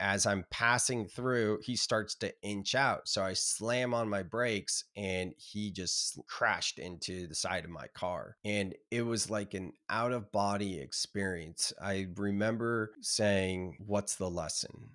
as I'm passing through, he starts to inch out. So I slam on my brakes and he just crashed into the side of my car. And it was like an out of body experience. I remember saying, What's the lesson?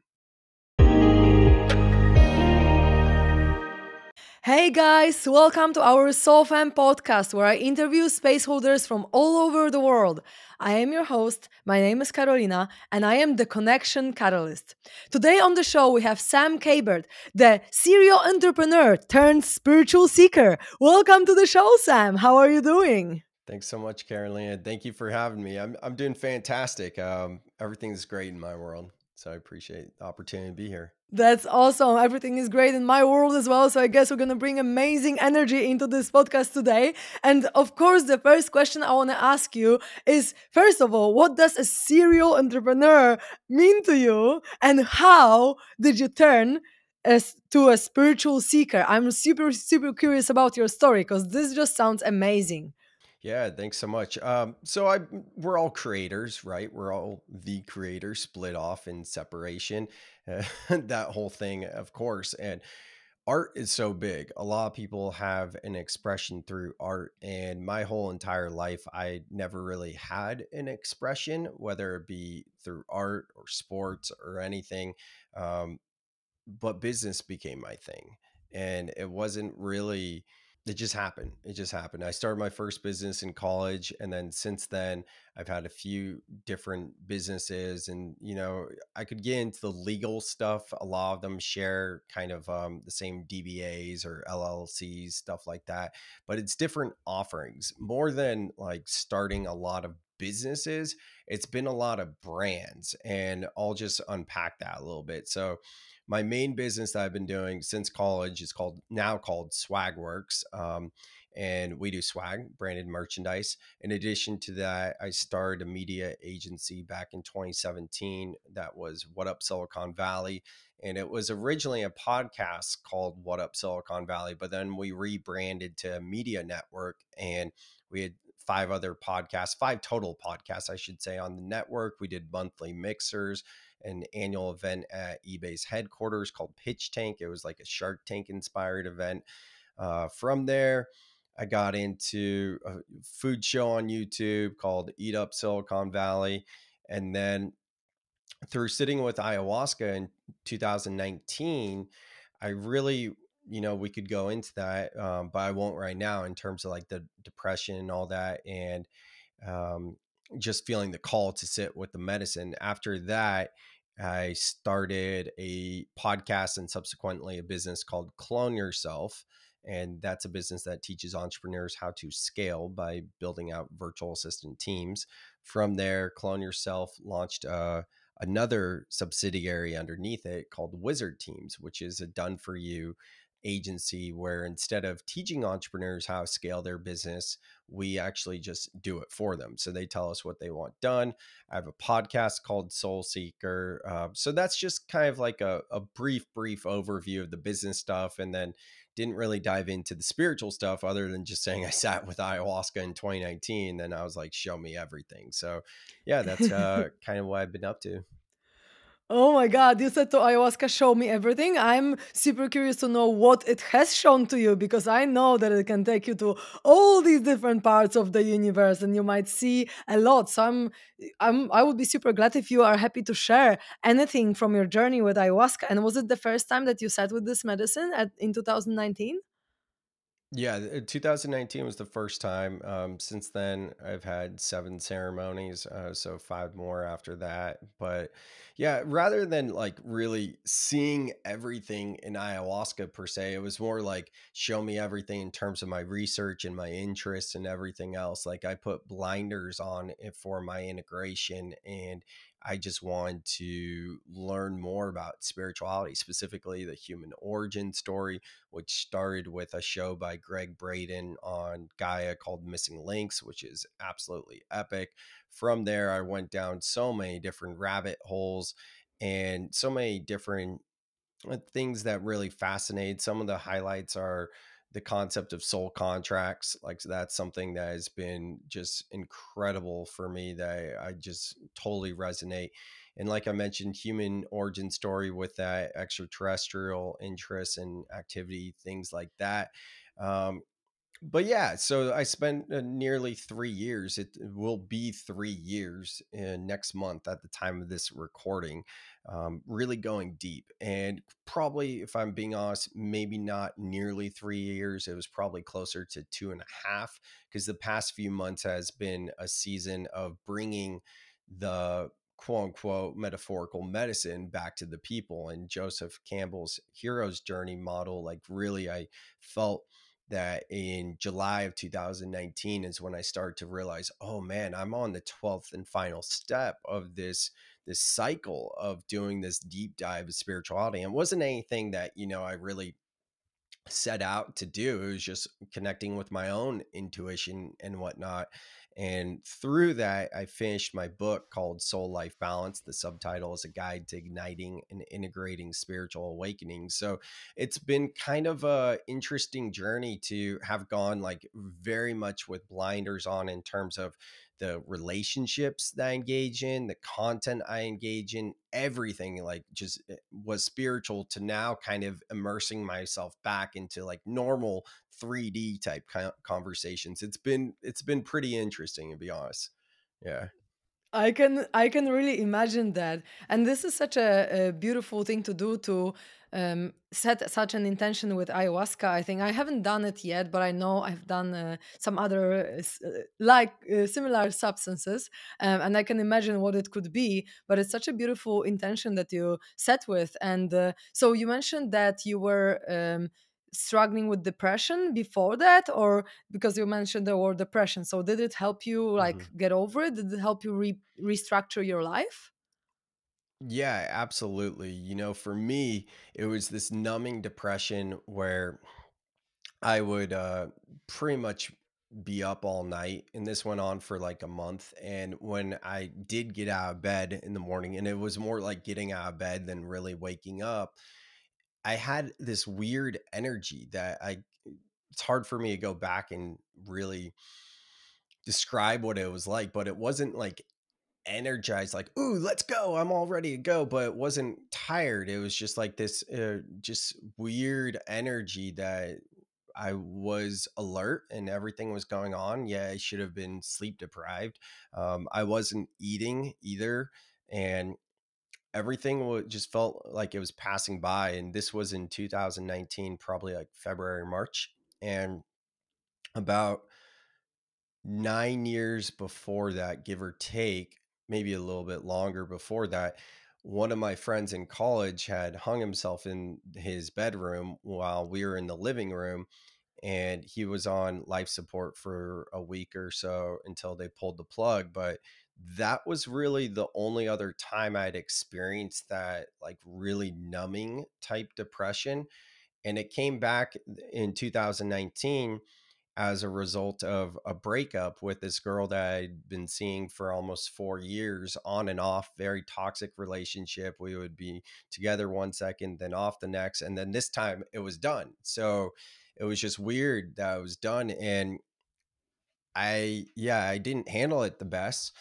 Hey guys, welcome to our SoulFam podcast where I interview space holders from all over the world. I am your host, my name is Karolina, and I am the Connection Catalyst. Today on the show we have Sam Kabert, the serial entrepreneur turned spiritual seeker. Welcome to the show, Sam. How are you doing? Thanks so much, Karolina. Thank you for having me. I'm, I'm doing fantastic. Um, everything's great in my world. So I appreciate the opportunity to be here. That's awesome. Everything is great in my world as well. So I guess we're going to bring amazing energy into this podcast today. And of course, the first question I want to ask you is first of all, what does a serial entrepreneur mean to you? And how did you turn as to a spiritual seeker? I'm super, super curious about your story because this just sounds amazing. Yeah, thanks so much. Um, so I we're all creators, right? We're all the creators split off in separation. Uh, that whole thing, of course. And art is so big. A lot of people have an expression through art, and my whole entire life, I never really had an expression, whether it be through art or sports or anything. Um, but business became my thing, and it wasn't really it just happened. It just happened. I started my first business in college and then since then I've had a few different businesses and you know, I could get into the legal stuff. A lot of them share kind of um, the same DBAs or LLCs, stuff like that, but it's different offerings. More than like starting a lot of businesses, it's been a lot of brands and I'll just unpack that a little bit. So my main business that I've been doing since college is called now called Swagworks. Um, and we do swag branded merchandise. In addition to that, I started a media agency back in 2017 that was What Up Silicon Valley. And it was originally a podcast called What Up Silicon Valley, but then we rebranded to Media Network and we had five other podcasts, five total podcasts, I should say, on the network. We did monthly mixers an annual event at eBay's headquarters called Pitch Tank. It was like a Shark Tank inspired event. Uh, from there, I got into a food show on YouTube called Eat Up Silicon Valley. And then through sitting with ayahuasca in 2019, I really, you know, we could go into that, um, but I won't right now in terms of like the depression and all that. And um, just feeling the call to sit with the medicine. After that, I started a podcast and subsequently a business called Clone Yourself. And that's a business that teaches entrepreneurs how to scale by building out virtual assistant teams. From there, Clone Yourself launched uh, another subsidiary underneath it called Wizard Teams, which is a done for you agency where instead of teaching entrepreneurs how to scale their business, we actually just do it for them. So they tell us what they want done. I have a podcast called Soul Seeker. Uh, so that's just kind of like a, a brief, brief overview of the business stuff. And then didn't really dive into the spiritual stuff other than just saying I sat with ayahuasca in 2019. Then I was like, show me everything. So yeah, that's uh, kind of what I've been up to. Oh my God, you said to ayahuasca, show me everything. I'm super curious to know what it has shown to you because I know that it can take you to all these different parts of the universe and you might see a lot. So I'm, I'm, I would be super glad if you are happy to share anything from your journey with ayahuasca. And was it the first time that you sat with this medicine at, in 2019? Yeah, uh, 2019 was the first time. Um, since then, I've had seven ceremonies, uh, so five more after that. But yeah, rather than like really seeing everything in ayahuasca per se, it was more like show me everything in terms of my research and my interests and everything else. Like I put blinders on it for my integration and I just wanted to learn more about spirituality, specifically the human origin story, which started with a show by Gregg Braden on Gaia called Missing Links, which is absolutely epic. From there, I went down so many different rabbit holes and so many different uh, things that really fascinate. Some of the highlights are the concept of soul contracts like that's something that has been just incredible for me that I, I just totally resonate and like I mentioned, human origin story with that extraterrestrial interest and activity, things like that. Um, but yeah, so I spent uh, nearly three years. It will be three years uh, next month at the time of this recording, um, really going deep. And probably, if I'm being honest, maybe not nearly three years. It was probably closer to two and a half because the past few months has been a season of bringing the quote unquote metaphorical medicine back to the people. And Joseph Campbell's hero's journey model, like, really, I felt that in July of 2019 is when I started to realize, oh man, I'm on the 12th and final step of this this cycle of doing this deep dive of spirituality. And it wasn't anything that, you know, I really set out to do. It was just connecting with my own intuition and whatnot. And through that, I finished my book called Soul Life Balance. The subtitle is A Guide to Igniting and Integrating Spiritual Awakening. So it's been kind of a interesting journey to have gone like very much with blinders on in terms of the relationships that I engage in, the content I engage in, everything like just eh, was spiritual to now kind of immersing myself back into like normal 3D type conversations. It's been it's been pretty interesting to be honest. Yeah. I can I can really imagine that, and this is such a, a beautiful thing to do to um, set such an intention with ayahuasca. I think I haven't done it yet, but I know I've done uh, some other uh, uh like uh, similar substances, um, and I can imagine what it could be. But it's such a beautiful intention that you set with, and uh, so you mentioned that you were. Um, struggling with depression before that or because you mentioned the word depression so did it help you like hmm get over it did it help you re- restructure your life Yeah, absolutely. You know, for me, it was this numbing depression where I would uh, pretty much be up all night, and this went on for like a month. And when I did get out of bed in the morning, and it was more like getting out of bed than really waking up, I had this weird energy that I it's hard for me to go back and really describe what it was like, but it wasn't like energized like ooh let's go i'm all ready to go but it wasn't tired it was just like this uh, just weird energy that i was alert and everything was going on yeah i should have been sleep deprived um, i wasn't eating either and everything just felt like it was passing by and this was in 2019 probably like february march and about nine years before that give or take maybe a little bit longer before that one of my friends in college had hung himself in his bedroom while we were in the living room and he was on life support for a week or so until they pulled the plug but that was really the only other time i'd experienced that like really numbing type depression and it came back in 2019 as a result of a breakup with this girl that I'd been seeing for almost four years, on and off, very toxic relationship. We would be together one second, then off the next. And then this time it was done. So it was just weird that it was done. And I, yeah, I didn't handle it the best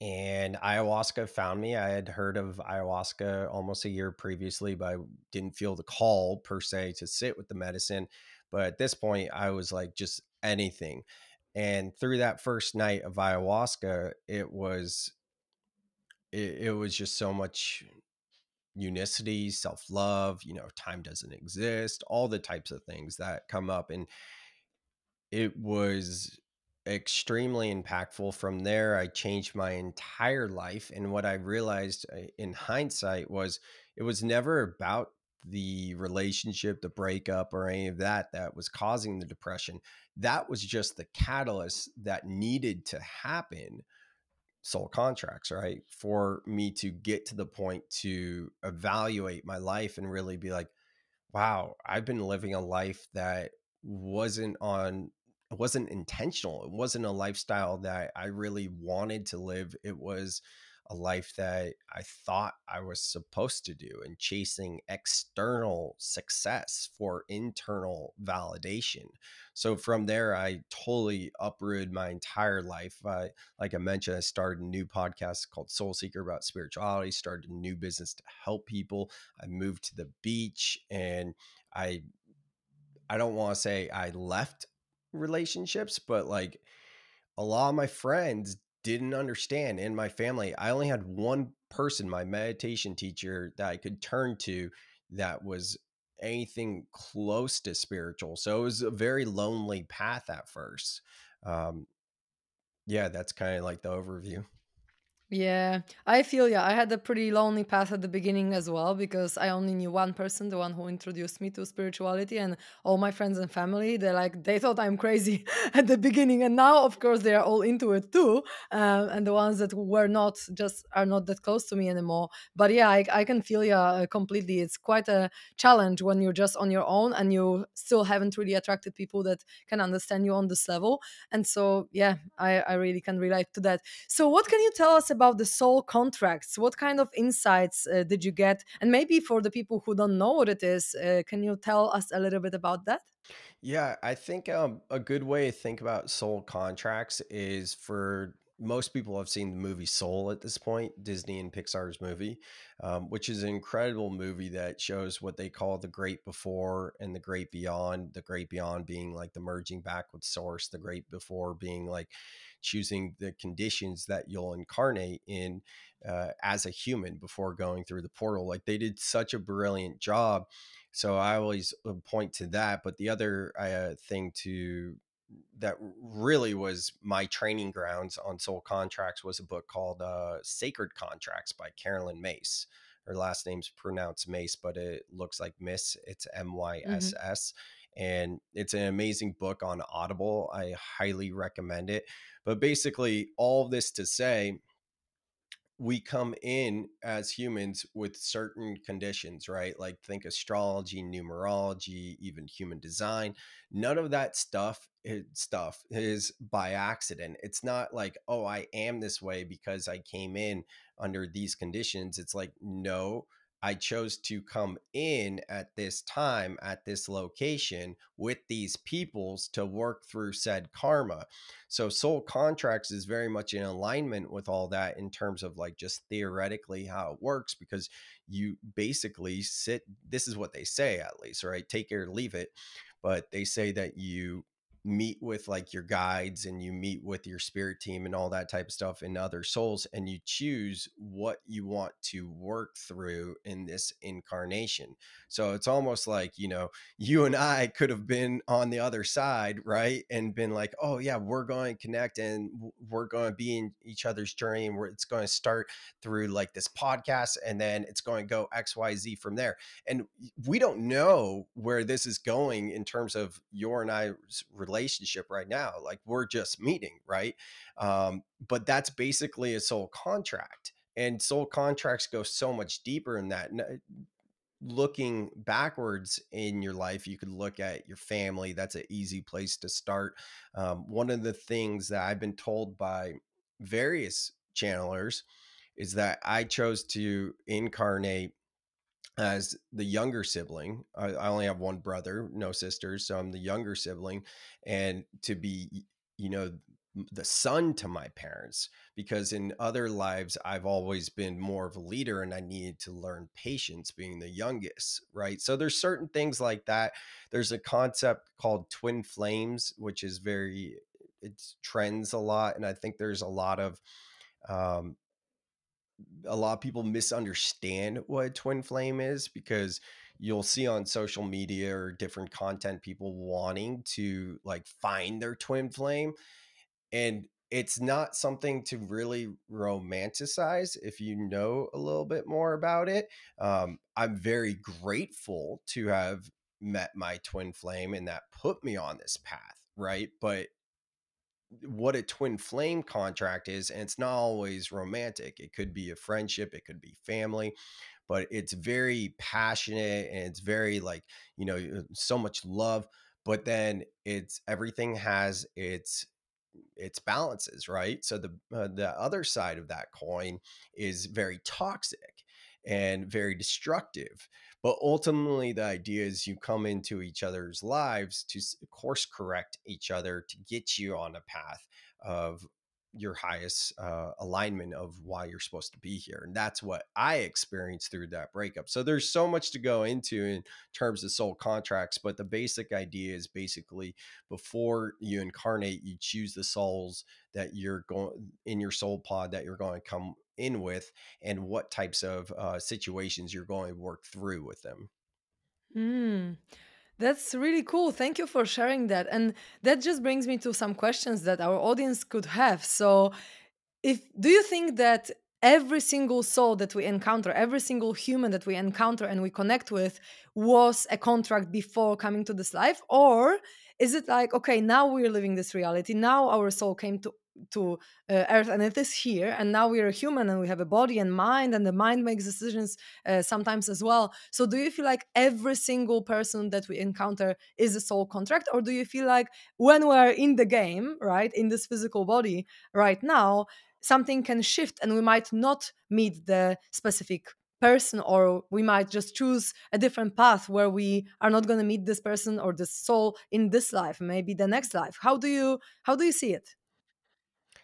and ayahuasca found me. I had heard of ayahuasca almost a year previously, but I didn't feel the call per se to sit with the medicine. But at this point, I was like, just anything. And through that first night of ayahuasca, it was it, it was just so much unicity, self love. You know, time doesn't exist, all the types of things that come up, and it was extremely impactful. From there, I changed my entire life. And what I realized uh, in hindsight was it was never about the relationship, the breakup, or any of that that was causing the depression. That was just the catalyst that needed to happen soul contracts, right? For me to get to the point to evaluate my life and really be like, wow, I've been living a life that wasn't on it wasn't intentional. It wasn't a lifestyle that I really wanted to live. It was a life that I thought I was supposed to do and chasing external success for internal validation. So from there, I totally uprooted my entire life. I, like I mentioned, I started a new podcast called Soul Seeker about spirituality, started a new business to help people. I moved to the beach and I I don't want to say I left relationships, but like a lot of my friends didn't understand in my family. I only had one person, my meditation teacher, that I could turn to that was anything close to spiritual. So it was a very lonely path at first. Um, yeah, that's kind of like the overview. Yeah, I feel yeah. I had a pretty lonely path at the beginning as well because I only knew one person, the one who introduced me to spirituality, and all my friends and family. They like they thought I'm crazy at the beginning, and now of course they are all into it too. Um, and the ones that were not just are not that close to me anymore. But yeah, I, I can feel yeah uh, completely. It's quite a challenge when you're just on your own and you still haven't really attracted people that can understand you on this level. And so yeah, I I really can relate to that. So what can you tell us about about the soul contracts. What kind of insights uh, did you get? And maybe for the people who don't know what it is, uh, can you tell us a little bit about that? Yeah, I think um, a good way to think about soul contracts is for most people have seen the movie Soul at this point, Disney and Pixar's movie, um, which is an incredible movie that shows what they call the great before and the great beyond. The great beyond being like the merging back with source, the great before being like choosing the conditions that you'll incarnate in uh, as a human before going through the portal. Like they did such a brilliant job so I always uh, point to that. But the other uh, thing to that really was my training grounds on soul contracts was a book called uh, Sacred Contracts by Caroline Myss. Her last name's pronounced Mace, but it looks like Miss. It's M Y S hmm S. And it's an amazing book on Audible. I highly recommend it. But basically, all this to say, we come in as humans with certain conditions, right? Like think astrology, numerology, even human design. None of that stuff is, stuff is by accident. It's not like, oh, I am this way because I came in under these conditions. It's like, no, I chose to come in at this time, at this location with these peoples to work through said karma. So, soul contracts is very much in alignment with all that in terms of like just theoretically how it works, because you basically sit, this is what they say at least, right? Take it or leave it. But they say that you meet with like your guides and you meet with your spirit team and all that type of stuff in other souls and you choose what you want to work through in this incarnation. So it's almost like you know you and i could have been on the other side right and been like oh yeah we're going to connect and we're going to be in each other's journey and it's going to start through like this podcast and then it's going to go xyz from there. And we don't know where this is going in terms of your and I's relationship right now. Like we're just meeting, right? Um, but that's basically a soul contract. And soul contracts go so much deeper in that. Looking backwards in your life, you could look at your family. That's an easy place to start. Um, one of the things that I've been told by various channelers is that I chose to incarnate as the younger sibling. I, I only have one brother, no sisters, so I'm the younger sibling, and to be, you know, the son to my parents because in other lives I've always been more of a leader and I needed to learn patience being the youngest, right? So there's certain things like that. There's a concept called twin flames which is very it trends a lot and I think there's a lot of um a lot of people misunderstand what a twin flame is because you'll see on social media or different content people wanting to like find their twin flame and it's not something to really romanticize if you know a little bit more about it um, i'm very grateful to have met my twin flame and that put me on this path right? But what a twin flame contract is and it's not always romantic it could be a friendship it could be family but it's very passionate and it's very like you know so much love but then it's everything has its it's balances, right? So the uh, the other side of that coin is very toxic and very destructive. But ultimately, the idea is you come into each other's lives to course correct each other to get you on a path of your highest uh, alignment of why you're supposed to be here. And that's what I experienced through that breakup. So there's so much to go into in terms of soul contracts, but the basic idea is basically before you incarnate, you choose the souls that you're going in your soul pod that you're going to come in with and what types of uh, situations you're going to work through with them. Mm. That's really cool. Thank you for sharing that. And that just brings me to some questions that our audience could have. So, if do you think that every single soul that we encounter, every single human that we encounter and we connect with was a contract before coming to this life or is it like okay, now we're living this reality. Now our soul came to to uh, earth and it is here and now we are human and we have a body and mind and the mind makes decisions uh, sometimes as well. So do you feel like every single person that we encounter is a soul contract or do you feel like when we're in the game right in this physical body right now something can shift and we might not meet the specific person or we might just choose a different path where we are not going to meet this person or this soul in this life maybe the next life? How do you how do you see it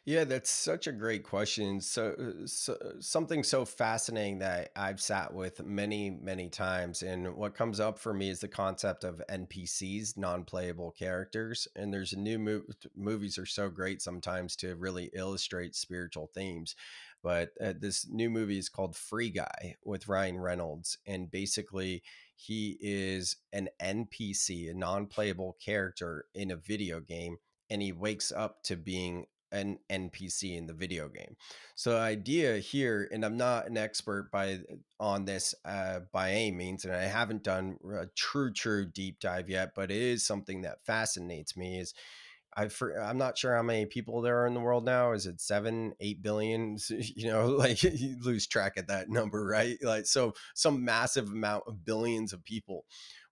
Yeah, that's such a great question. So, uh, so something so fascinating that I've sat with many, many times, and what comes up for me is the concept of NPCs, non-playable characters. And there's a new mov movies are so great sometimes to really illustrate spiritual themes. But uh, this new movie is called Free Guy with Ryan Reynolds, and basically he is an NPC, a non-playable character in a video game and he wakes up to being an NPC in the video game. So the idea here, and I'm not an expert by on this uh, by any means, and I haven't done a true true deep dive yet, but it is something that fascinates me. Is I I'm not sure how many people there are in the world now. Is it seven, eight billion? You know, like you lose track of that number, right? Like so, some massive amount of billions of people.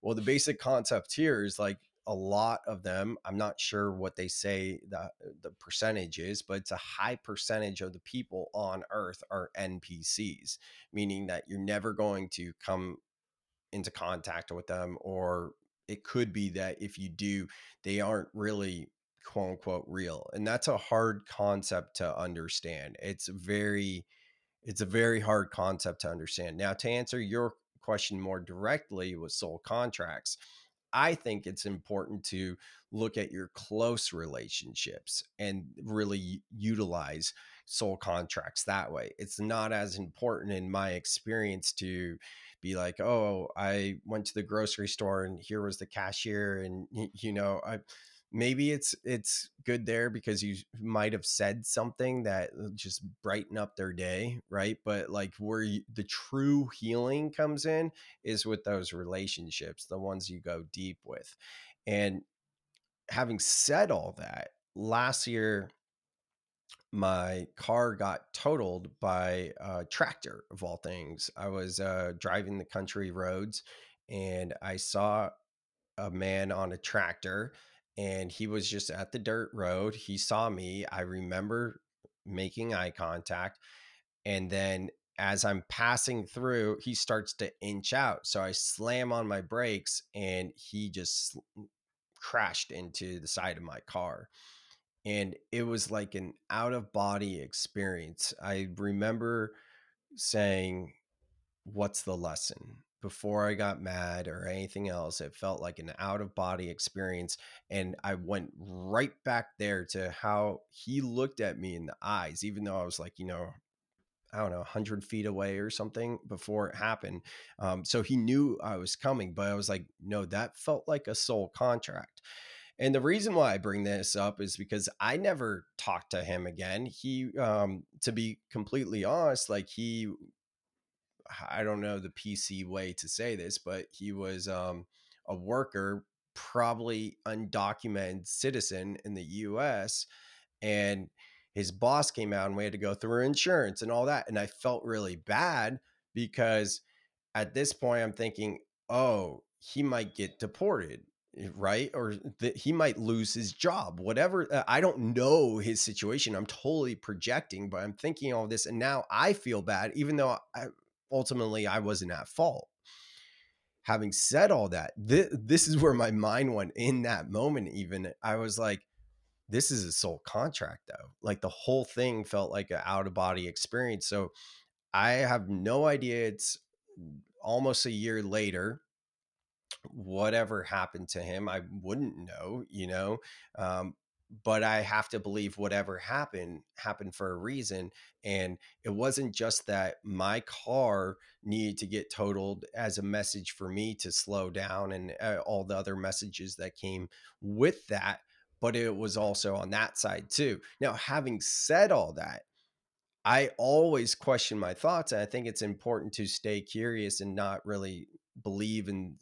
Well, the basic concept here is like a lot of them i'm not sure what they say the the percentage is but it's a high percentage of the people on earth are npcs meaning that you're never going to come into contact with them or it could be that if you do they aren't really quote unquote real and that's a hard concept to understand. It's very it's a very hard concept to understand. Now to answer your question more directly with soul contracts I think it's important to look at your close relationships and really utilize soul contracts that way. It's not as important in my experience to be like, "Oh, I went to the grocery store and here was the cashier and you know, I maybe it's it's good there because you might have said something that just brighten up their day right? But like where you, the true healing comes in is with those relationships the ones you go deep with. And having said all that last year my car got totaled by a tractor of all things. I was uh, driving the country roads and i saw a man on a tractor and he was just at the dirt road. He saw me. I remember making eye contact. And then as I'm passing through, he starts to inch out. So I slam on my brakes and he just mm, crashed into the side of my car. And it was like an out of body experience. I remember saying, what's the lesson? Before I got mad or anything else, it felt like an out of body experience. And I went right back there to how he looked at me in the eyes, even though I was like, you know, I don't know, 100 feet away or something before it happened. Um, so he knew I was coming, but I was like, no, that felt like a soul contract. And the reason why I bring this up is because I never talked to him again. He, um, to be completely honest, like he I don't know the PC way to say this, but he was um, a worker, probably undocumented citizen in the US. And his boss came out and we had to go through insurance and all that. And I felt really bad because at this point I'm thinking, oh, he might get deported. eh, right? Or that he might lose his job, whatever. uh, I don't know his situation. I'm totally projecting, but I'm thinking all this, and now I feel bad, even though I, ultimately I wasn't at fault. Having said all that, this, this is where my mind went in that moment. Even I was like, this is a soul contract, though. Like the whole thing felt like an out of body experience. So I have no idea. It's almost a year later whatever happened to him i wouldn't know you know um, but i have to believe whatever happened happened for a reason and it wasn't just that my car needed to get totaled as a message for me to slow down and uh, all the other messages that came with that but it was also on that side too now having said all that I always question my thoughts. And I think it's important to stay curious and not really believe and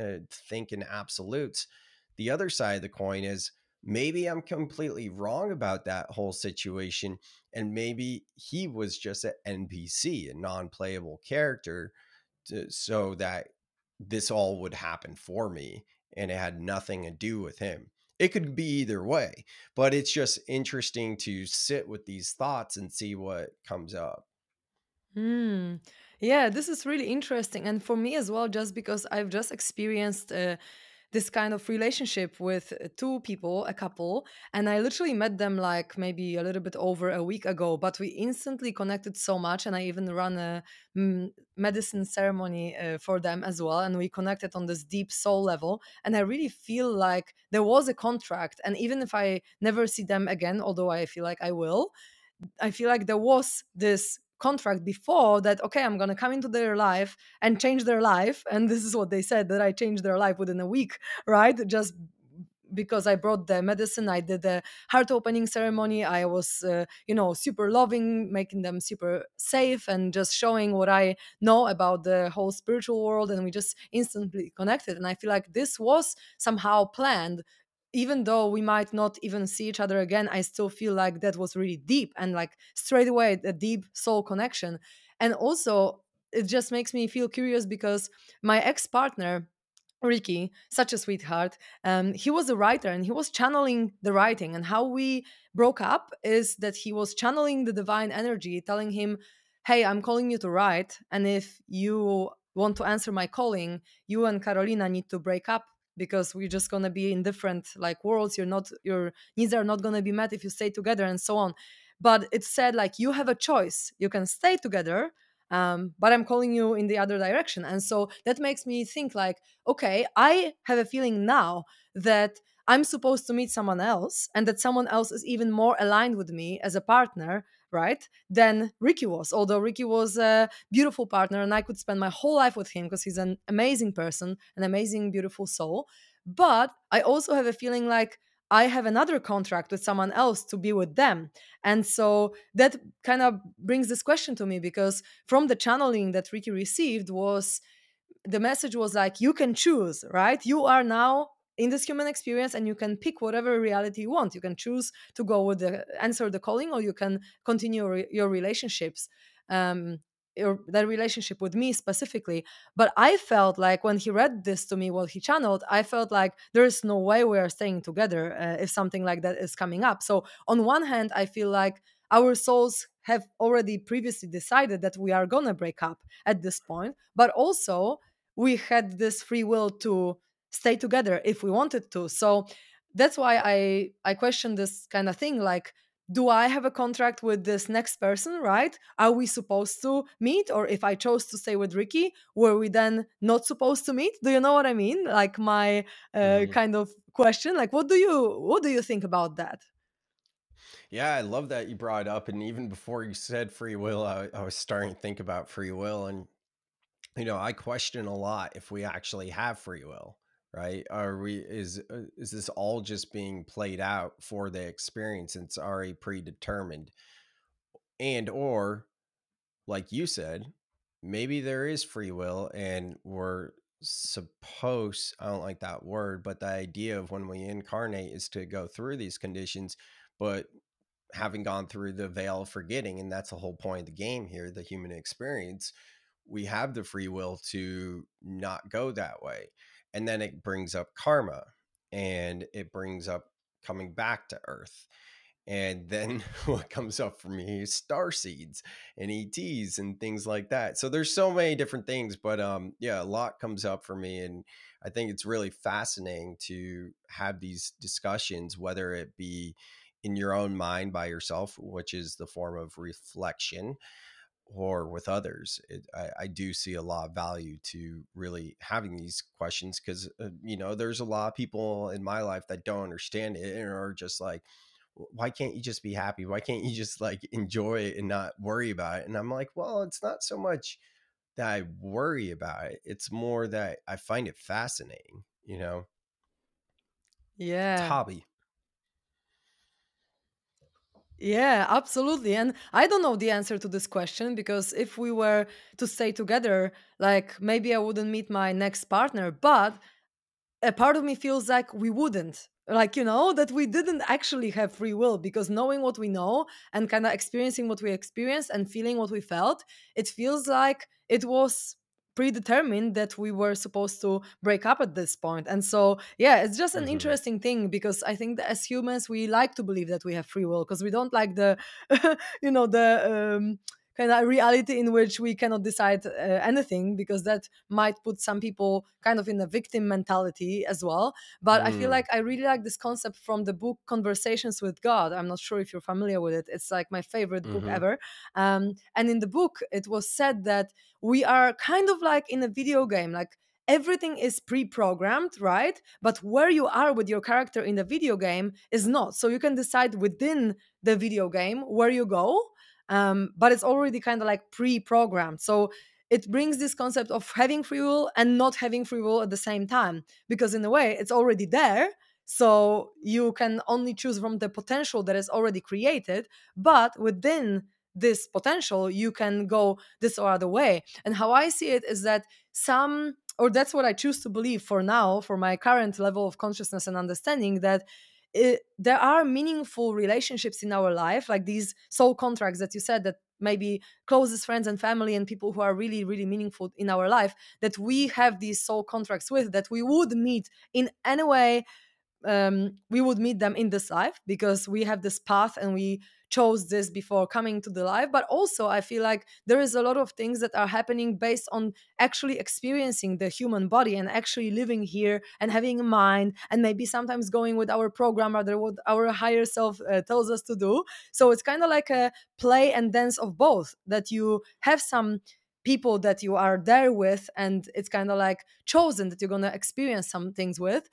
uh, think in absolutes. The other side of the coin is maybe I'm completely wrong about that whole situation. And maybe he was just an NPC, a non playable character, to, so that this all would happen for me. And it had nothing to do with him it could be either way but it's just interesting to sit with these thoughts and see what comes up Hmm. Yeah, this is really interesting. And for me as well, just because I've just experienced uh, this kind of relationship with two people, a couple, and I literally met them like maybe a little bit over a week ago, but we instantly connected so much. And I even ran a mm, medicine ceremony uh, for them as well. And we connected on this deep soul level. And I really feel like there was a contract. And even if I never see them again, although I feel like I will, I feel like there was this contract before that okay i'm going to come into their life and change their life and this is what they said that i changed their life within a week right just because I brought the medicine, I did the heart opening ceremony. I was, uh, you know, super loving, making them super safe, and just showing what I know about the whole spiritual world. And we just instantly connected. And I feel like this was somehow planned even though we might not even see each other again, I still feel like that was really deep and like straight away a deep soul connection. And also, it just makes me feel curious because my ex partner, Ricky, such a sweetheart, um, he was a writer and he was channeling the writing. And how we broke up is that he was channeling the divine energy, telling him, Hey, I'm calling you to write. And if you want to answer my calling, you and Karolina need to break up because we're just going to be in different like worlds. You're not your needs are not going to be met if you stay together and so on. But it said like you have a choice. You can stay together um, but i'm calling you in the other direction. And so that makes me think like okay i have a feeling now that i'm supposed to meet someone else and that someone else is even more aligned with me as a partner right than ricky was although ricky was a beautiful partner and i could spend my whole life with him because he's an amazing person an amazing beautiful soul but i also have a feeling like I have another contract with someone else to be with them. And so that kind of brings this question to me because from the channeling that Ricky received was the message was like you can choose, right? You are now in this human experience and you can pick whatever reality you want. You can choose to go with the answer the calling or you can continue re- your relationships. Um, your, that relationship with me specifically but i felt like when he read this to me while he channeled i felt like there is no way we are staying together uh, if something like that is coming up so on one hand i feel like our souls have already previously decided that we are gonna break up at this point but also we had this free will to stay together if we wanted to so that's why i i question this kind of thing like do I have a contract with this next person, right? Are we supposed to meet? Or if I chose to stay with Ricky, were we then not supposed to meet? Do you know what I mean? Like my uh, Mhm. kind of question. Like, what do you what do you think about that? yeah i love that you brought it up and even before you said free will I, I was starting to think about free will and you know i question a lot if we actually have free will right are we is uh, is this all just being played out for the experience and it's already predetermined and or like you said, maybe there is free will and we're supposed, I don't like that word, but the idea of when we incarnate is to go through these conditions, but having gone through the veil of forgetting, and that's the whole point of the game here, the human experience, we have the free will to not go that way. And then it brings up karma. and it brings up coming back to Earth. And then what comes up for me is star seeds and ETs and things like that. So there's so many different things, but um yeah, a lot comes up for me and I think it's really fascinating to have these discussions whether it be in your own mind by yourself, which is the form of reflection, or with others. It, I, I do see a lot of value to really having these questions because, uh, you know, there's a lot of people in my life that don't understand it and are just like, why can't you just be happy? Why can't you just like enjoy it and not worry about it? And I'm like, well, it's not so much that I worry about it. It's more that I find it fascinating, you know? It's a Yeah. hobby. Yeah, absolutely. And I don't know the answer to this question because if we were to stay together, like maybe I wouldn't meet my next partner, but a part of me feels like we wouldn't like you know that we didn't actually have free will because knowing what we know and kind of experiencing what we experienced and feeling what we felt it feels like it was predetermined that we were supposed to break up at this point. And so yeah it's just an hmm interesting thing because i think that as humans we like to believe that we have free will because we don't like the you know the um, kind of reality in which we cannot decide uh, anything because that might put some people kind of in a victim mentality as well. But i feel Mm. like i really like this concept from the book conversations with god. I'm not sure if you're familiar with it. It's like my favorite book hmm ever. Um, and in the book it was said that we are kind of like in a video game like everything is pre-programmed right? But where you are with your character in the video game is not. So you can decide within the video game where you go um, but it's already kind of like pre-programmed. So it brings this concept of having free will and not having free will at the same time because in a way it's already there so you can only choose from the potential that is already created but within this potential you can go this or other way. And how i see it is that some or that's what i choose to believe for now for my current level of consciousness and understanding that it, there are meaningful relationships in our life like these soul contracts that you said that maybe closest friends and family and people who are really really meaningful in our life that we have these soul contracts with that we would meet in any way um, we would meet them in this life because we have this path and we chose this before coming to the life but also i feel like there is a lot of things that are happening based on actually experiencing the human body and actually living here and having a mind and maybe sometimes going with our programmer that what our higher self uh, tells us to do. So it's kind of like a play and dance of both that you have some people that you are there with and it's kind of like chosen that you're going to experience some things with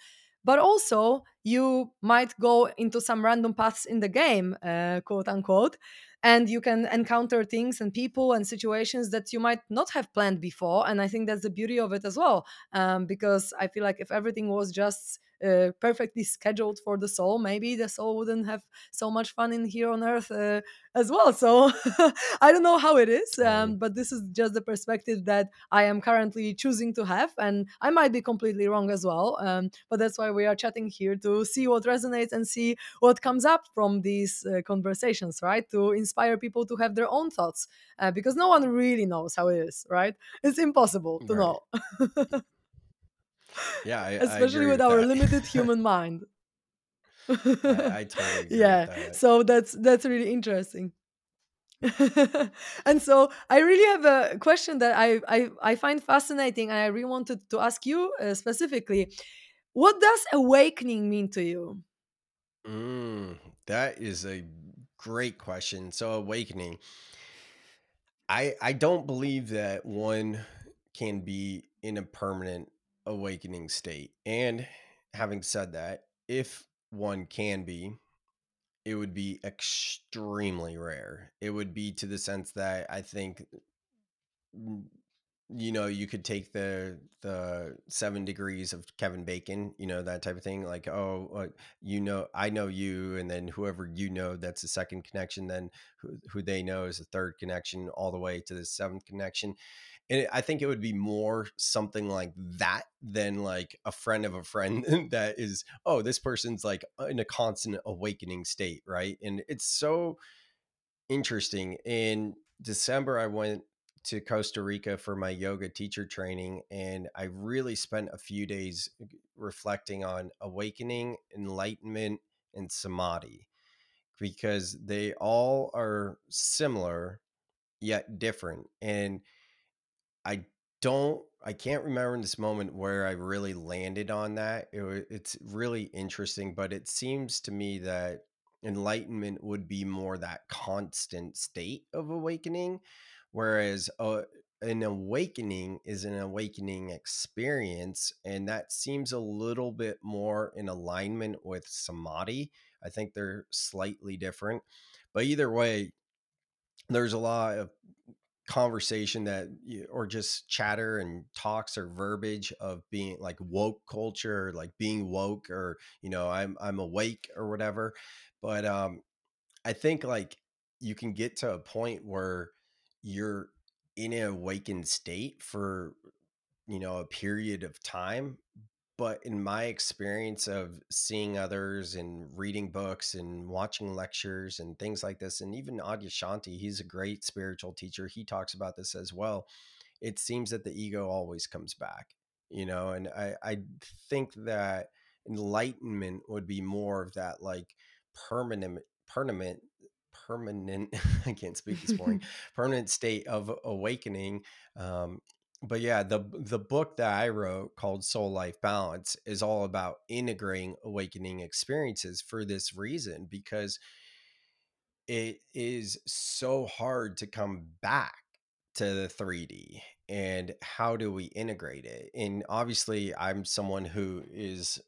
but also you might go into some random paths in the game uh, quote unquote and you can encounter things and people and situations that you might not have planned before and i think that's the beauty of it as well um, because i feel like if everything was just uh, perfectly scheduled for the soul maybe the soul wouldn't have so much fun in here on earth uh, as well so i don't know how it is um, but this is just the perspective that I am currently choosing to have. And I might be completely wrong as well. Um, but that's why we are chatting here to see what resonates and see what comes up from these uh, conversations, right? To inspire people to have their own thoughts uh, because no one really knows how it is, right? It's impossible to Right. know, Yeah, I, I especially agree with with our limited human mind. I, I totally yeah that. so that's that's really interesting and so I really have a question that I, I I find fascinating, and I really wanted to ask you uh, specifically. What does awakening mean to you? Mm, that is a great question. So awakening. I I don't believe that one can be in a permanent awakening state. And having said that, if one can be, it would be extremely rare. It would be to the sense that I think mm, you know, you could take the the 7 degrees of Kevin Bacon, you know, that type of thing, like, "Oh, you know I know you," and then whoever you know, that's the 2nd connection, then who who they know is the 3rd connection, all the way to the 7th connection, and I think it would be more something like that than, like, a friend of a friend that is, "Oh, this person's, like, uh, in a constant awakening state," right? And it's so interesting. In December, I went to Costa Rica for my yoga teacher training, and I really spent a few days. Uh, reflecting on awakening, enlightenment, and samadhi because they all are similar yet different. And I don't I can't remember in this moment where I really landed on that. It it's really interesting, but it seems to me that enlightenment would be more that constant state of awakening, whereas, uh, an awakening is an awakening experience, and that seems a little bit more in alignment with samadhi. I think they're slightly different, but either way, there's a lot of conversation that or just chatter and talks or verbiage of being like woke culture like being woke or you know i'm i'm awake or whatever but um i think like you can get to a point where you're in an awakened state for you know a period of time but in my experience of seeing others and reading books and watching lectures and things like this, and even Adyashanti, he's a great spiritual teacher. He talks about this as well. It seems that the ego always comes back, you know, and I, I think that enlightenment would be more of that like permanent, permanent, permanent, I can't speak this morning, permanent state of awakening um, but yeah, the the book that I wrote called Soul Life Balance is all about integrating awakening experiences for this reason because it is so hard to come back to the 3D and how do we integrate it? And obviously I'm someone who is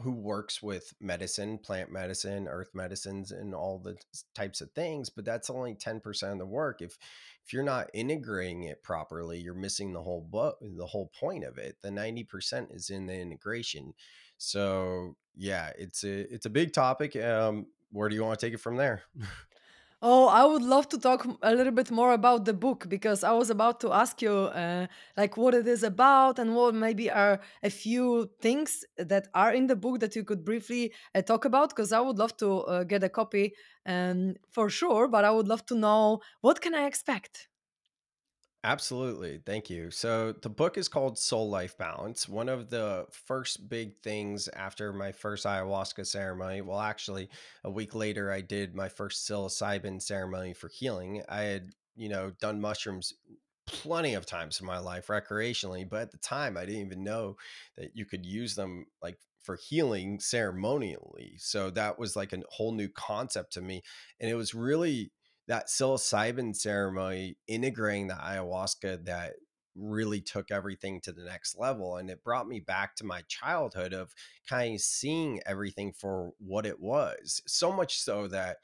who works with medicine, plant medicine, earth medicines, and all the types of things, but that's only 10% of the work. If if you're not integrating it properly, you're missing the whole book, the whole point of it. The 90% is in the integration. So yeah, it's a it's a big topic. Um, where do you want to take it from there? Oh, I would love to talk a little bit more about the book because I was about to ask you, uh, like, what it is about and what maybe are a few things that are in the book that you could briefly uh, talk about. Because I would love to uh, get a copy, um, for sure. But I would love to know what can I expect. Absolutely. Thank you. So the book is called Soul Life Balance. One of the first big things after my first ayahuasca ceremony, well, actually, a week later, I did my first psilocybin ceremony for healing. I had, you know, done mushrooms plenty of times in my life recreationally, but at the time, I didn't even know that you could use them like for healing ceremonially. So that was like a whole new concept to me. And it was really that psilocybin ceremony integrating the ayahuasca that really took everything to the next level and it brought me back to my childhood of kind of seeing everything for what it was. So much so that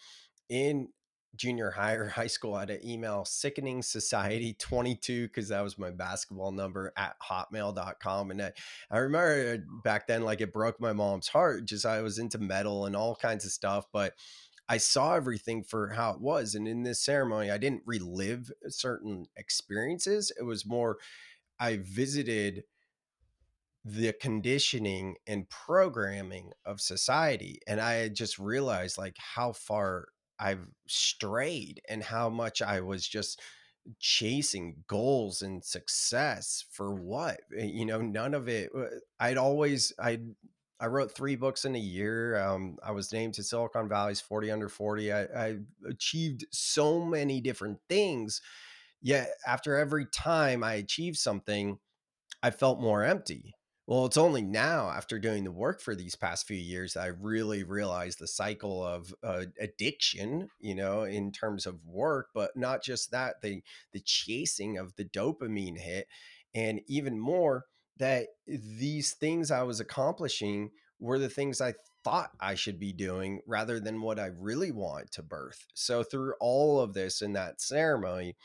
in junior high or high school i had an email sickening society 22 because that was my basketball number at hotmail.com and I, I remember back then like it broke my mom's heart just i was into metal and all kinds of stuff but I saw everything for how it was. And in this ceremony, I didn't relive certain experiences. It was more, I visited the conditioning and programming of society. And I just realized like how far I've strayed and how much I was just chasing goals and success for what Uh, you know none of it uh, i'd always i i wrote three books in a year um, i was named to silicon valley's 40 under 40 I, I achieved so many different things yet after every time i achieved something I felt more empty. Well, it's only now after doing the work for these past few years I really realized the cycle of uh, addiction, you know, in terms of work, but not just that, the the chasing of the dopamine hit and even more that these things I was accomplishing were the things I thought I should be doing rather than what I really want to birth. So through all of this in that ceremony,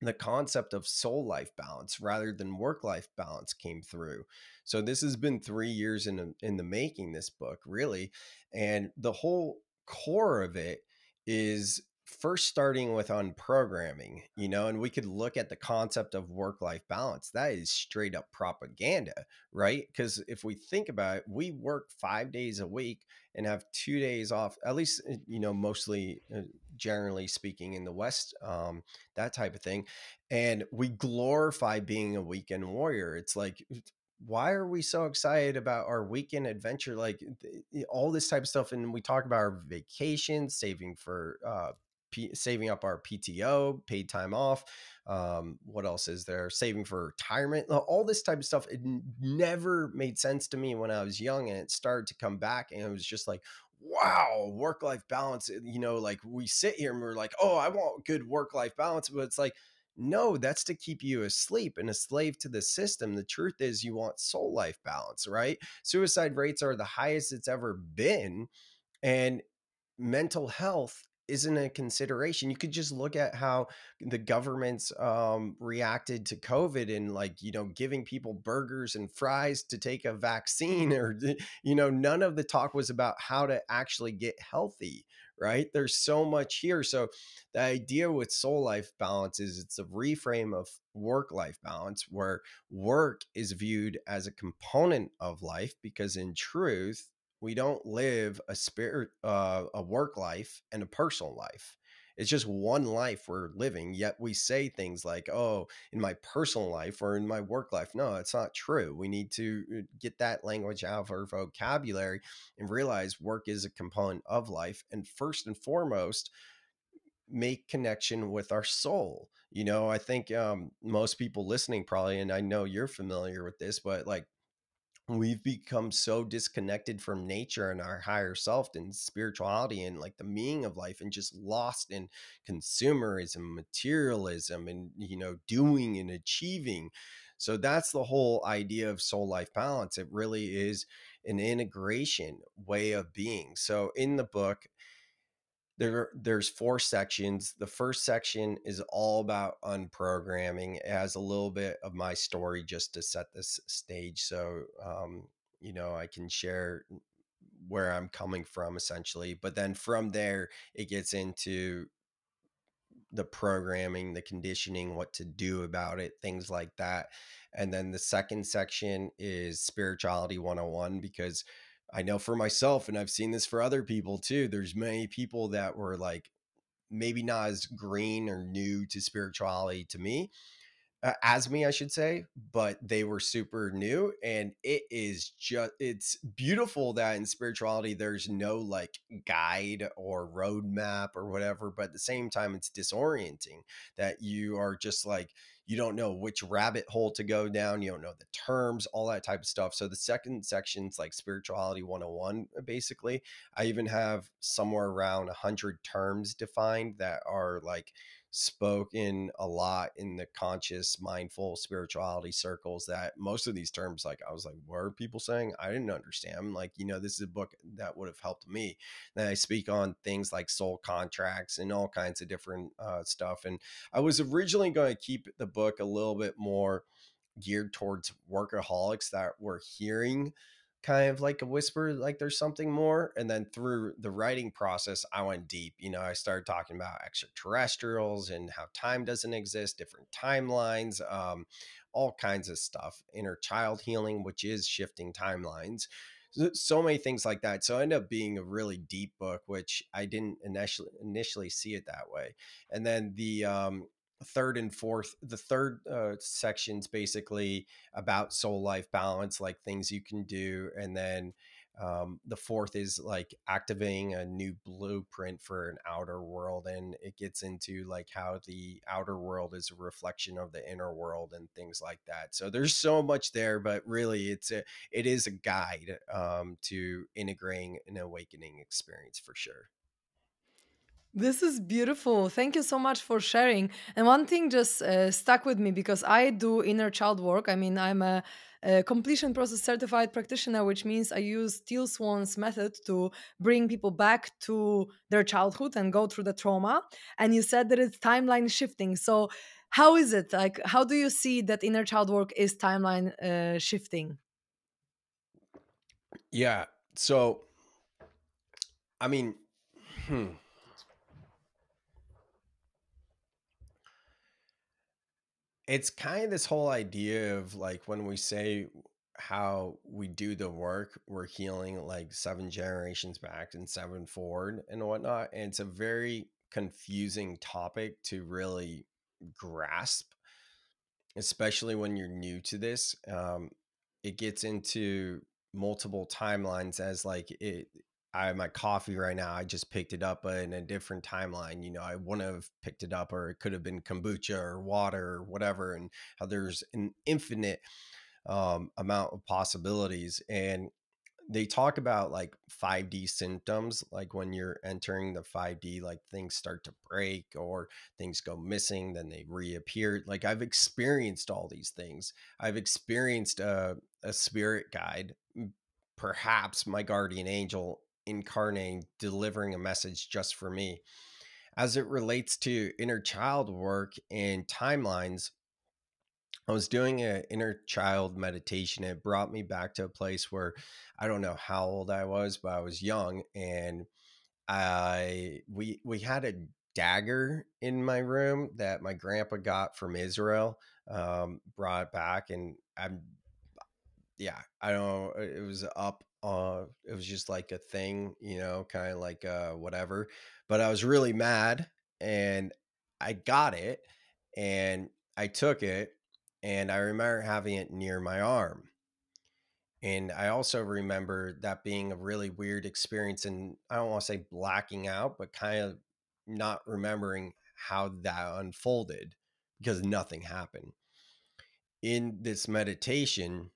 the concept of soul life balance rather than work life balance came through. So this has been 3 years in in the making this book really and the whole core of it is first starting with unprogramming, you know, and we could look at the concept of work life balance. That is straight up propaganda, right? Cuz if we think about it, we work 5 days a week and have 2 days off, at least uh, you know, mostly uh, generally speaking in the west um that type of thing and we glorify being a weekend warrior it's like why are we so excited about our weekend adventure? Like th- all this type of stuff. And we talk about our vacations, saving for, uh, P- saving up our PTO, paid time off. Um, what else is there? Saving for retirement, all this type of stuff. It never made sense to me when I was young, and it started to come back, and it was just like, wow, work life balance. You know, like we sit here and we're like, oh, I want good work life balance, but it's like no, that's to keep you asleep and a slave to the system. The truth is, you want soul life balance, right? Suicide rates are the highest it's ever been. And mental health isn't a consideration. You could just look at how the governments um, reacted to COVID and like, you know, giving people burgers and fries to take a vaccine or, you know, none of the talk was about how to actually get healthy, right? There's so much here. So the idea with soul life balance is it's a reframe of work life balance where work is viewed as a component of life because in truth, we don't live a spirit uh, a work life and a personal life. It's just one life we're living yet we say things like oh in my personal life or in my work life. No it's not true. We need to uh, get that language out of our vocabulary and realize work is a component of life and first and foremost make connection with our soul. You know i think um, most people listening probably and i know you're familiar with this but like we've become so disconnected from nature and our higher self and spirituality and like the meaning of life and just lost in consumerism materialism and you know doing and achieving. So that's the whole idea of soul life balance. It really is an integration way of being. So in the book there there's four sections. The first section is all about unprogramming. It has a little bit of my story just to set this stage so um, you know, I can share where I'm coming from essentially. But then from there it gets into the programming, the conditioning, what to do about it, things like that. And then the second section is spirituality 101 because I know for myself and I've seen this for other people too. There's many people that were like maybe not as green or new to spirituality to me uh, as me, I should say, but they were super new. And it is just, it's beautiful that in spirituality, there's no like guide or roadmap or whatever. But at the same time, it's disorienting that you are just like, you don't know which rabbit hole to go down. You don't know the terms, all that type of stuff. So the second section's like spirituality 101, basically. I even have somewhere around 100 terms defined that are like, spoken a lot in the conscious mindful spirituality circles that most of these terms like i was like what are people saying? I didn't understand I'm like you know this is a book that would have helped me then i speak on things like soul contracts and all kinds of different uh, stuff and i was originally going to keep the book a little bit more geared towards workaholics that were hearing kind of like a whisper like there's something more and then through the writing process i went deep you know i started talking about extraterrestrials and how time doesn't exist different timelines um, all kinds of stuff inner child healing which is shifting timelines so, many things like that so it ended up being a really deep book which i didn't initially initially see it that way and then the um, third and fourth the third uh, sections basically about soul life balance, like things you can do. And then um, the fourth is like activating a new blueprint for an outer world. And it gets into like how the outer world is a reflection of the inner world and things like that. So there's so much there, but really it's a, it is a guide um, to integrating an awakening experience for sure. This is beautiful. Thank you so much for sharing. And one thing just uh, stuck with me because I do inner child work. I mean, I'm a, a completion process certified practitioner, which means I use Teal Swan's method to bring people back to their childhood and go through the trauma. And you said that it's timeline shifting. So, how is it? Like, how do you see that inner child work is timeline uh, shifting? Yeah. So, I mean, hmm. It's kind of this whole idea of like when we say how we do the work, we're healing like seven generations back and seven forward and whatnot. And it's a very confusing topic to really grasp, especially when you're new to this. Um, it gets into multiple timelines as like it I have my coffee right now. I just picked it up in a different timeline. You know, I wouldn't have picked it up, or it could have been kombucha or water or whatever. And how there's an infinite um, amount of possibilities. And they talk about like 5D symptoms, like when you're entering the 5D, like things start to break or things go missing, then they reappear. Like I've experienced all these things. I've experienced a, a spirit guide, perhaps my guardian angel incarnating, delivering a message just for me. As it relates to inner child work and timelines, I was doing an inner child meditation. It brought me back to a place where I don't know how old I was, but I was young and I we we had a dagger in my room that my grandpa got from Israel, um, brought back and I'm yeah, I don't it was up uh it was just like a thing, you know, kind of like uh whatever. But I was really mad and I got it and I took it and I remember having it near my arm. And I also remember that being a really weird experience and I don't want to say blacking out, but kind of not remembering how that unfolded because nothing happened. In this meditation,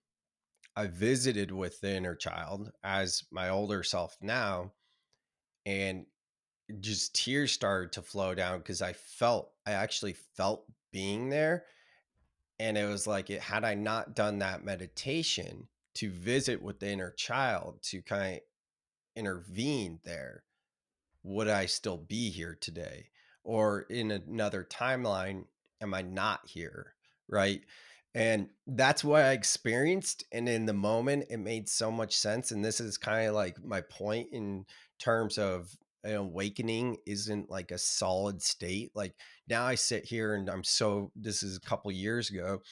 I visited with the inner child as my older self now, and just tears started to flow down because I felt, I actually felt being there. And it was like, it, had I not done that meditation to visit with the inner child to kind of intervene there, would I still be here today? Or in another timeline, am I not here? Right. And that's what I experienced. And in the moment, it made so much sense. And this is kind of like my point in terms of an awakening isn't like a solid state. Like now I sit here and I'm so, this is a couple years ago.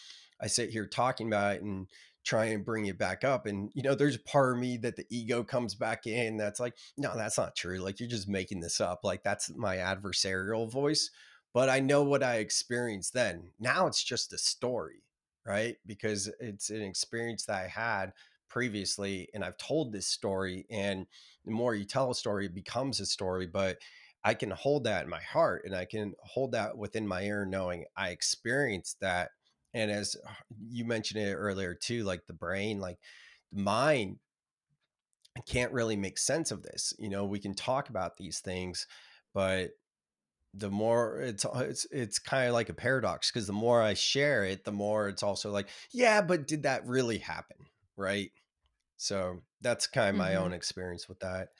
I sit here talking about it and try and bring it back up. And, you know, there's a part of me that the ego comes back in that's like, no, that's not true. Like you're just making this up. Like that's my adversarial voice. But I know what I experienced then. Now it's just a story, right? Because it's an experience that I had previously and I've told this story. And the more you tell a story, it becomes a story. But I can hold that in my heart and I can hold that within my ear, knowing I experienced that and as uh, you mentioned it earlier too, like the brain, like the mind can't really make sense of this. You know, we can talk about these things, but the more it's uh, it's it's kind of like a paradox because the more I share it, the more it's also like, yeah, but did that really happen? Right. So that's kind of my own Mhm. experience with that.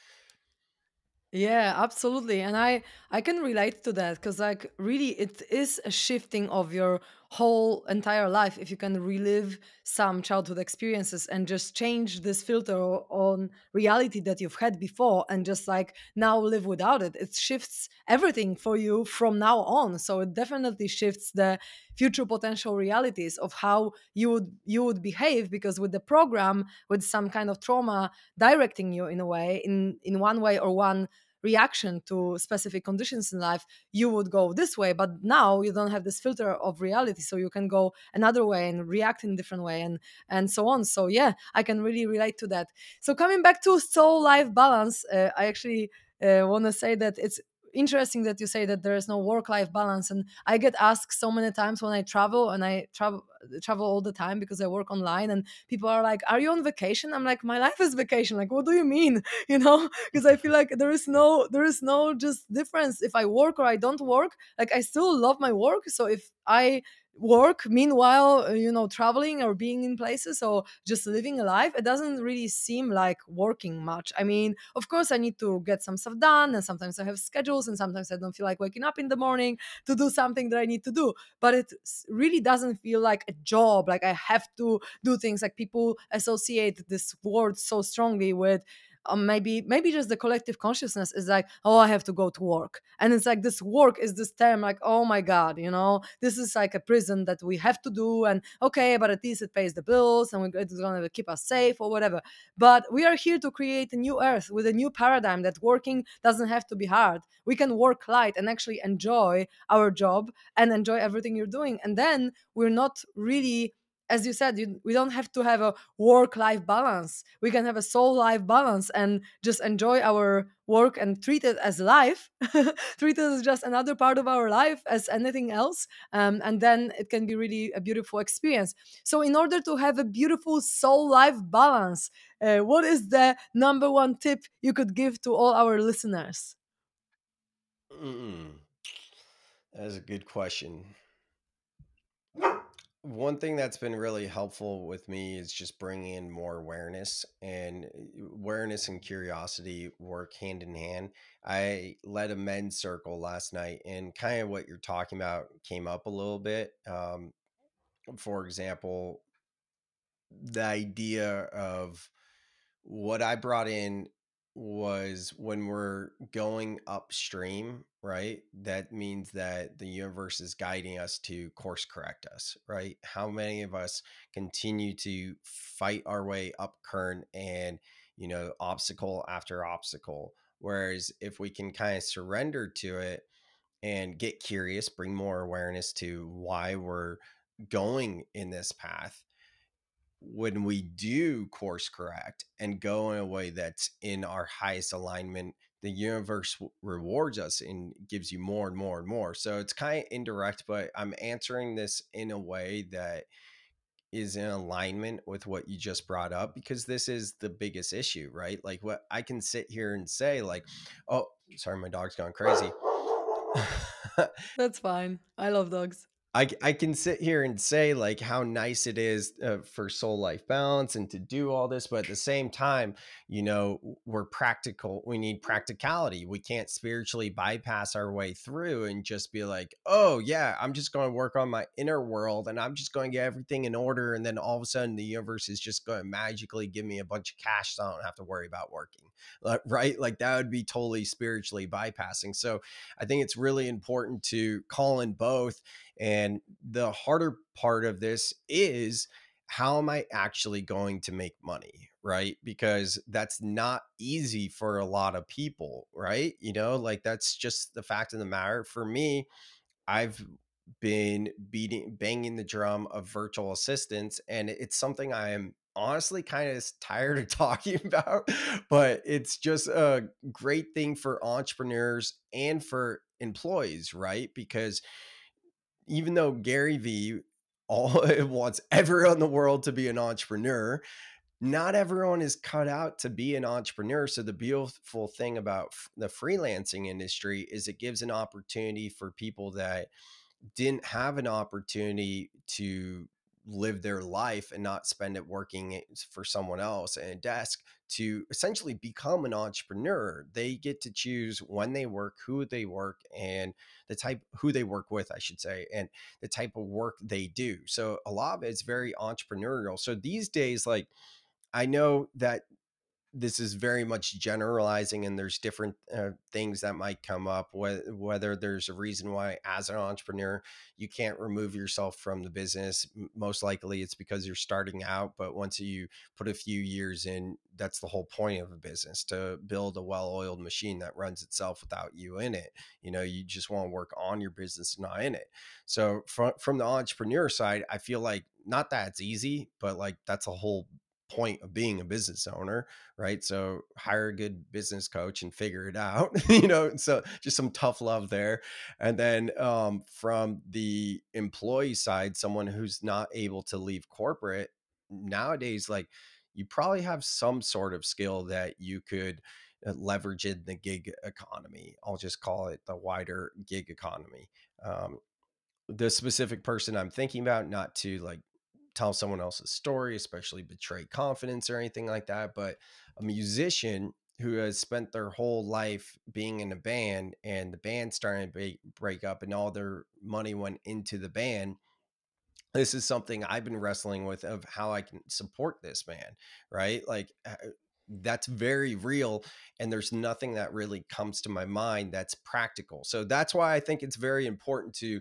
Yeah, absolutely. And I I can relate to that because like really it is a shifting of your whole entire life if you can relive some childhood experiences and just change this filter on reality that you've had before and just like now live without it. It shifts everything for you from now on. So it definitely shifts the future potential realities of how you would you would behave because with the program with some kind of trauma directing you in a way in in one way or one reaction to specific conditions in life you would go this way but now you don't have this filter of reality so you can go another way and react in a different way and and so on. So yeah i can really relate to that. So coming back to soul life balance uh, i actually uh, want to say that it's interesting that you say that there is no work life balance and i get asked so many times when i travel and i travel travel all the time because i work online and people are like are you on vacation? I'm like my life is vacation. Like what do you mean? You know? Because i feel like there is no there is no just difference. If i work or i don't work like i still love my work so if i work meanwhile uh, you know traveling or being in places or just living a life it doesn't really seem like working much. I mean of course i need to get some stuff done and sometimes i have schedules and sometimes i don't feel like waking up in the morning to do something that i need to do but it really doesn't feel like a job like i have to do things like people associate this word so strongly with um, maybe maybe just the collective consciousness is like oh i have to go to work. And it's like this work is this term like oh my god you know? This is like a prison that we have to do and okay but at least it pays the bills and it's going to keep us safe or whatever. But we are here to create a new earth with a new paradigm that working doesn't have to be hard. We can work light and actually enjoy our job and enjoy everything you're doing. And then we're not really as you said you, we don't have to have a work life balance. We can have a soul life balance and just enjoy our work and treat it as life treat it as just another part of our life as anything else um, and then it can be really a beautiful experience. So in order to have a beautiful soul life balance uh, what is the number one tip you could give to all our listeners? Mm, that is a good question. One thing that's been really helpful with me is just bringing in more awareness, and uh, awareness and curiosity work hand in hand. I led a men's circle last night, and kind of what you're talking about came up a little bit. Um, for example, the idea of what I brought in was when we're going upstream, right? That means that the universe is guiding us to course correct us, right? How many of us continue to fight our way up current and, you know, obstacle after obstacle? Whereas if we can kind of surrender to it and get curious, bring more awareness to why we're going in this path when we do course correct and go in a way that's in our highest alignment, the universe rewards us and gives you more and more and more. So it's kind of indirect, but I'm answering this in a way that is in alignment with what you just brought up because this is the biggest issue, right? Like what I can sit here and say like, "Oh, sorry my dog's gone crazy." that's fine i love dogs I I can sit here and say like how nice it is uh, for soul life balance and to do all this, but at the same time, you know, we're practical. We need practicality. We can't spiritually bypass our way through and just be like, oh yeah, I'm just going to work on my inner world and I'm just going to get everything in order, and then all of a sudden the universe is just going to magically give me a bunch of cash, so I don't have to worry about working, right? Like that would be totally spiritually bypassing. So I think it's really important to call in both and the harder part of this is how am I actually going to make money? Right. Because that's not easy for a lot of people. Right. You know, like that's just the fact of the matter. For me, I've been beating, banging the drum of virtual assistants, and it's something I am honestly kind of tired of talking about, but it's just a great thing for entrepreneurs and for employees, right? Because even though Gary Vee all wants everyone in the world to be an entrepreneur, not everyone is cut out to be an entrepreneur. So the beautiful thing about the freelancing industry is it gives an opportunity for people that didn't have an opportunity to live their life and not spend it working for someone else at a desk to essentially become an entrepreneur. They get to choose when they work, who they work, and the type who they work with, I should say, and the type of work they do. So a lot of it's very entrepreneurial. So these days, like I know that this is very much generalizing and there's different uh, things that might come up whether, whether there's a reason why as an entrepreneur you can't remove yourself from the business most likely it's because you're starting out but once you put a few years in that's the whole point of a business to build a well-oiled machine that runs itself without you in it. You know you just want to work on your business not in it. So from from the entrepreneur side i feel like not that it's easy but like that's a whole point of being a business owner, right? So hire a good business coach and figure it out, you know. So just some tough love there. And then um, from the employee side, someone who's not able to leave corporate nowadays, like you probably have some sort of skill that you could uh, leverage in the gig economy. I'll just call it the wider gig economy. Um, the specific person I'm thinking about, not to like tell someone else's story, especially betray confidence or anything like that. But a musician who has spent their whole life being in a band and the band starting to break up and all their money went into the band this is something I've been wrestling with of how I can support this man, right? Like uh, that's very real and there's nothing that really comes to my mind that's practical. So that's why I think it's very important to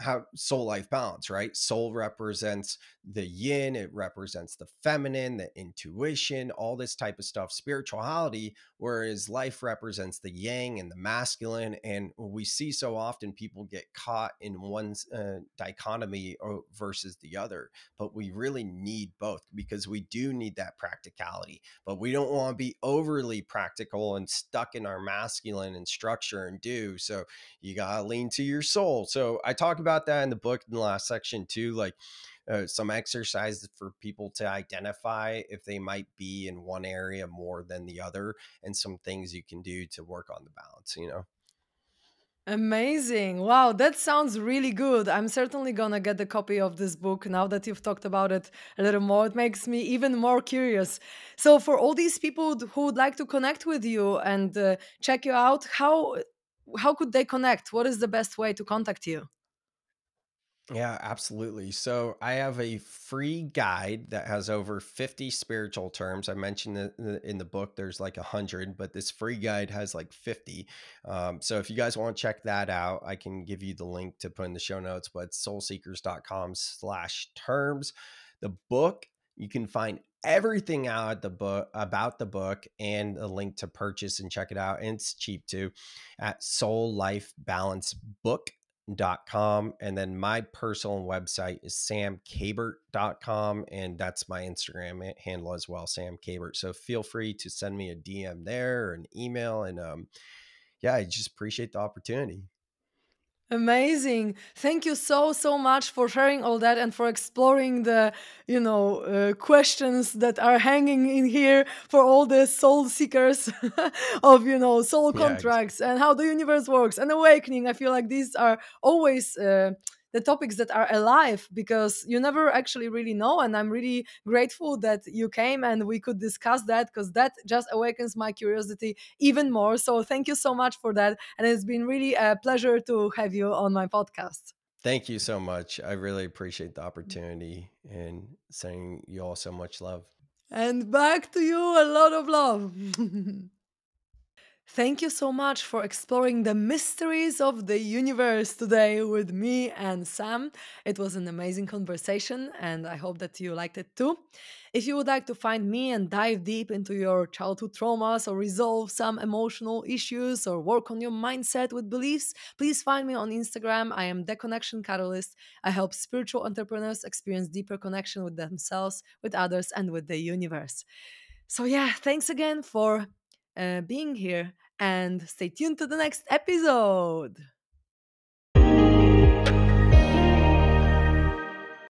have soul life balance, right? Soul represents the yin, it represents the feminine, the intuition, all this type of stuff, spirituality, whereas life represents the yang and the masculine. And we see so often people get caught in one uh, dichotomy versus the other, but we really need both because we do need that practicality, but we don't want to be overly practical and stuck in our masculine and structure and do. So you got to lean to your soul. So I talk about that in the book in the last section too, like uh, some exercises for people to identify if they might be in one area more than the other, and some things you can do to work on the balance, you know? Amazing. Wow, that sounds really good. I'm certainly gonna get a copy of this book now that you've talked about it a little more. It makes me even more curious. So, for all these people who would like to connect with you and uh, check you out, how how could they connect? What is the best way to contact you? Yeah, absolutely. So I have a free guide that has over 50 spiritual terms. I mentioned that in the in the book there's like 100, but this free guide has like 50. Um, so if you guys want to check that out, I can give you the link to put in the show notes, but soulseekers.com slash terms. The book, you can find everything out at the book about the book and a link to purchase and check it out. And it's cheap too at Soul Com and then my personal website is samkabert.com and that's my instagram handle as well sam kabert so feel free to send me a dm there or an email and um yeah i just appreciate the opportunity Amazing. Thank you so, so much for sharing all that and for exploring the, you know, uh, questions that are hanging in here for all the soul seekers of, you know, soul yeah contracts and how the universe works and awakening. I feel like these are always. Uh, the topics that are alive because you never actually really know and i'm really grateful that you came and we could discuss that because that just awakens my curiosity even more. So thank you so much for that and it's been really a pleasure to have you on my podcast. Thank you so much. I really appreciate the opportunity and sending you all so much love. And back to you a lot of love Thank you so much for exploring the mysteries of the universe today with me and Sam. It was an amazing conversation, and I hope that you liked it too. If you would like to find me and dive deep into your childhood traumas or resolve some emotional issues or work on your mindset with beliefs, please find me on Instagram. I am The Connection Catalyst. I help spiritual entrepreneurs experience deeper connection with themselves, with others, and with the universe. So, yeah, thanks again for uh, being here and stay tuned to the next episode.